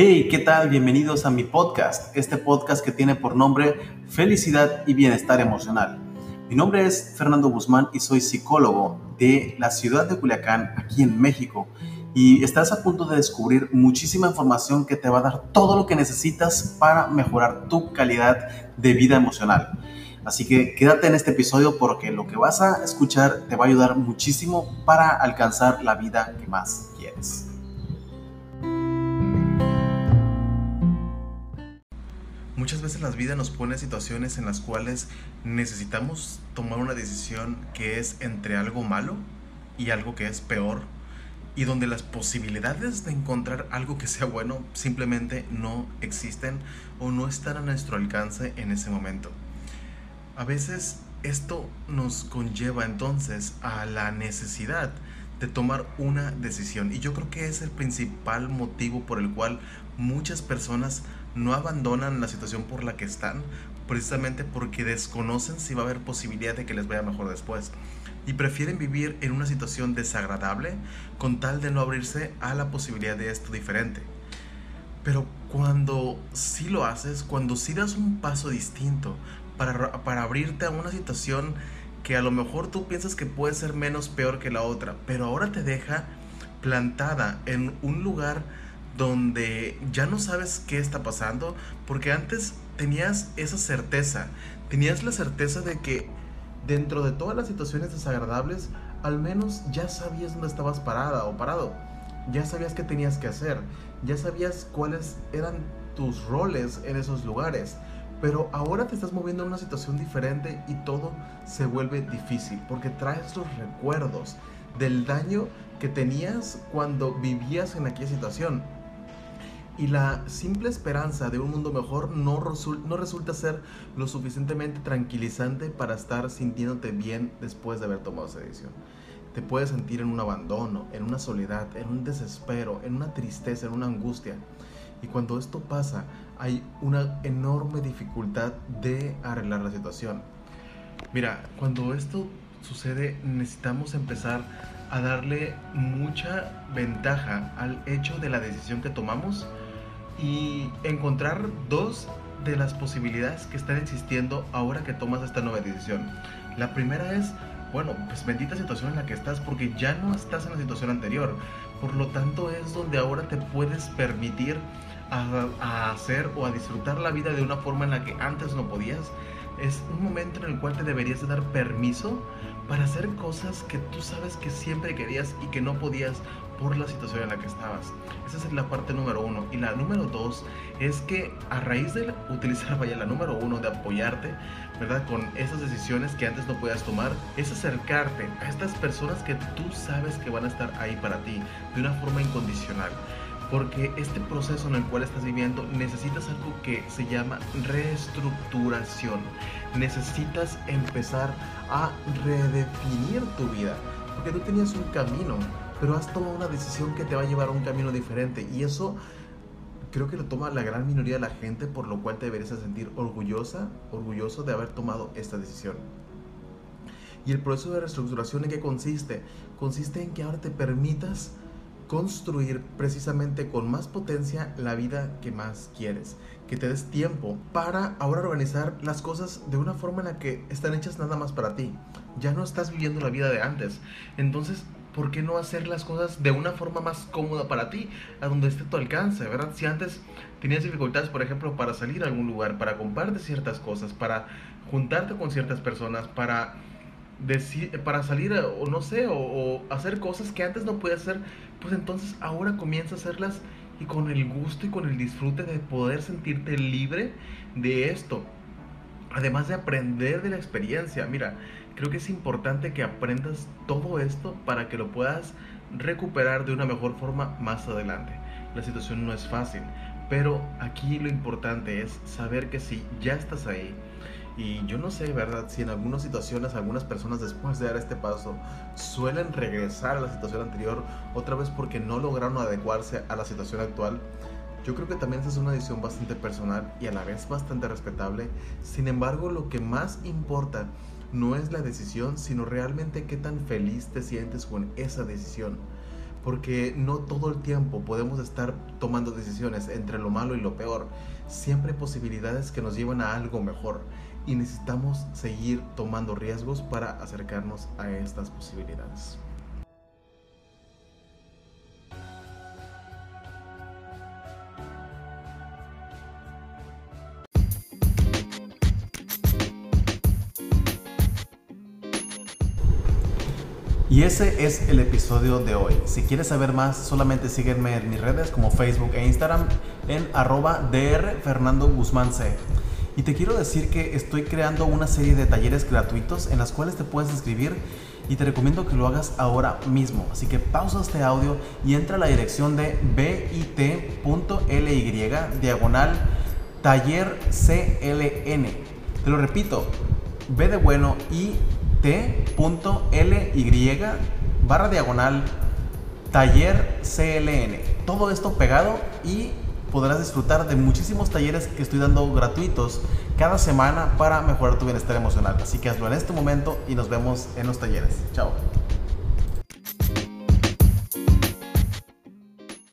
Hey, ¿qué tal? Bienvenidos a mi podcast, este podcast que tiene por nombre Felicidad y Bienestar Emocional. Mi nombre es Fernando Guzmán y soy psicólogo de la ciudad de Culiacán, aquí en México. Y estás a punto de descubrir muchísima información que te va a dar todo lo que necesitas para mejorar tu calidad de vida emocional. Así que quédate en este episodio porque lo que vas a escuchar te va a ayudar muchísimo para alcanzar la vida que más quieres. Muchas veces la vida nos pone situaciones en las cuales necesitamos tomar una decisión que es entre algo malo y algo que es peor y donde las posibilidades de encontrar algo que sea bueno simplemente no existen o no están a nuestro alcance en ese momento. A veces esto nos conlleva entonces a la necesidad de tomar una decisión y yo creo que es el principal motivo por el cual muchas personas no abandonan la situación por la que están precisamente porque desconocen si va a haber posibilidad de que les vaya mejor después y prefieren vivir en una situación desagradable con tal de no abrirse a la posibilidad de esto diferente. Pero cuando sí lo haces, cuando sí das un paso distinto para, para abrirte a una situación que a lo mejor tú piensas que puede ser menos peor que la otra, pero ahora te deja plantada en un lugar donde ya no sabes qué está pasando, porque antes tenías esa certeza, tenías la certeza de que dentro de todas las situaciones desagradables, al menos ya sabías dónde estabas parada o parado, ya sabías qué tenías que hacer, ya sabías cuáles eran tus roles en esos lugares. Pero ahora te estás moviendo en una situación diferente y todo se vuelve difícil porque traes los recuerdos del daño que tenías cuando vivías en aquella situación y la simple esperanza de un mundo mejor no, no resulta ser lo suficientemente tranquilizante para estar sintiéndote bien después de haber tomado esa decisión. Te puedes sentir en un abandono, en una soledad, en un desespero, en una tristeza, en una angustia. Y cuando esto pasa, hay una enorme dificultad de arreglar la situación. Mira, cuando esto sucede, necesitamos empezar a darle mucha ventaja al hecho de la decisión que tomamos y encontrar dos de las posibilidades que están existiendo ahora que tomas esta nueva decisión. La primera es, bueno, pues bendita situación en la que estás porque ya no estás en la situación anterior. Por lo tanto es donde ahora te puedes permitir a, hacer o a disfrutar la vida de una forma en la que antes no podías. Es un momento en el cual te deberías de dar permiso para hacer cosas que tú sabes que siempre querías y que no podías por la situación en la que estabas. Esa es la parte número uno. Y la número dos es que a raíz de utilizar, vaya, la número uno de apoyarte, ¿verdad? Con esas decisiones que antes no podías tomar, es acercarte a estas personas que tú sabes que van a estar ahí para ti de una forma incondicional. Porque este proceso en el cual estás viviendo necesitas algo que se llama reestructuración. Necesitas empezar a redefinir tu vida. Porque tú tenías un camino, pero has tomado una decisión que te va a llevar a un camino diferente. Y eso creo que lo toma la gran minoría de la gente, por lo cual te deberías sentir orgullosa, orgulloso de haber tomado esta decisión. Y el proceso de reestructuración en qué consiste? Consiste en que ahora te permitas construir precisamente con más potencia la vida que más quieres. Que te des tiempo para ahora organizar las cosas de una forma en la que están hechas nada más para ti. Ya no estás viviendo la vida de antes. Entonces ¿por qué no hacer las cosas de una forma más cómoda para ti, a donde esté tu alcance, ¿verdad? Si antes tenías dificultades, por ejemplo, para salir a algún lugar, para comprarte ciertas cosas, para juntarte con ciertas personas, para decir, para salir o no sé, o, hacer cosas que antes no podías hacer, pues entonces ahora comienza a hacerlas y con el gusto y con el disfrute de poder sentirte libre de esto. Además de aprender de la experiencia, mira, creo que es importante que aprendas todo esto para que lo puedas recuperar de una mejor forma más adelante. La situación no es fácil, pero aquí lo importante es saber que si ya estás ahí, y yo no sé, ¿verdad? Si en algunas situaciones algunas personas después de dar este paso suelen regresar a la situación anterior otra vez porque no lograron adecuarse a la situación actual. Yo creo que también esa es una decisión bastante personal y a la vez bastante respetable. Sin embargo, lo que más importa no es la decisión, sino realmente qué tan feliz te sientes con esa decisión. Porque no todo el tiempo podemos estar tomando decisiones entre lo malo y lo peor. Siempre hay posibilidades que nos llevan a algo mejor y necesitamos seguir tomando riesgos para acercarnos a estas posibilidades. Y ese es el episodio de hoy. Si quieres saber más, solamente sígueme en mis redes como Facebook e Instagram en arroba DR Fernando Guzmán C. Y te quiero decir que estoy creando una serie de talleres gratuitos en las cuales te puedes inscribir y te recomiendo que lo hagas ahora mismo. Así que pausa este audio y entra a la dirección de bit.ly diagonal taller CLN. Te lo repito, B de bueno y t.ly barra diagonal taller CLN. Todo esto pegado y podrás disfrutar de muchísimos talleres que estoy dando gratuitos cada semana para mejorar tu bienestar emocional. Así que hazlo en este momento y nos vemos en los talleres. Chao.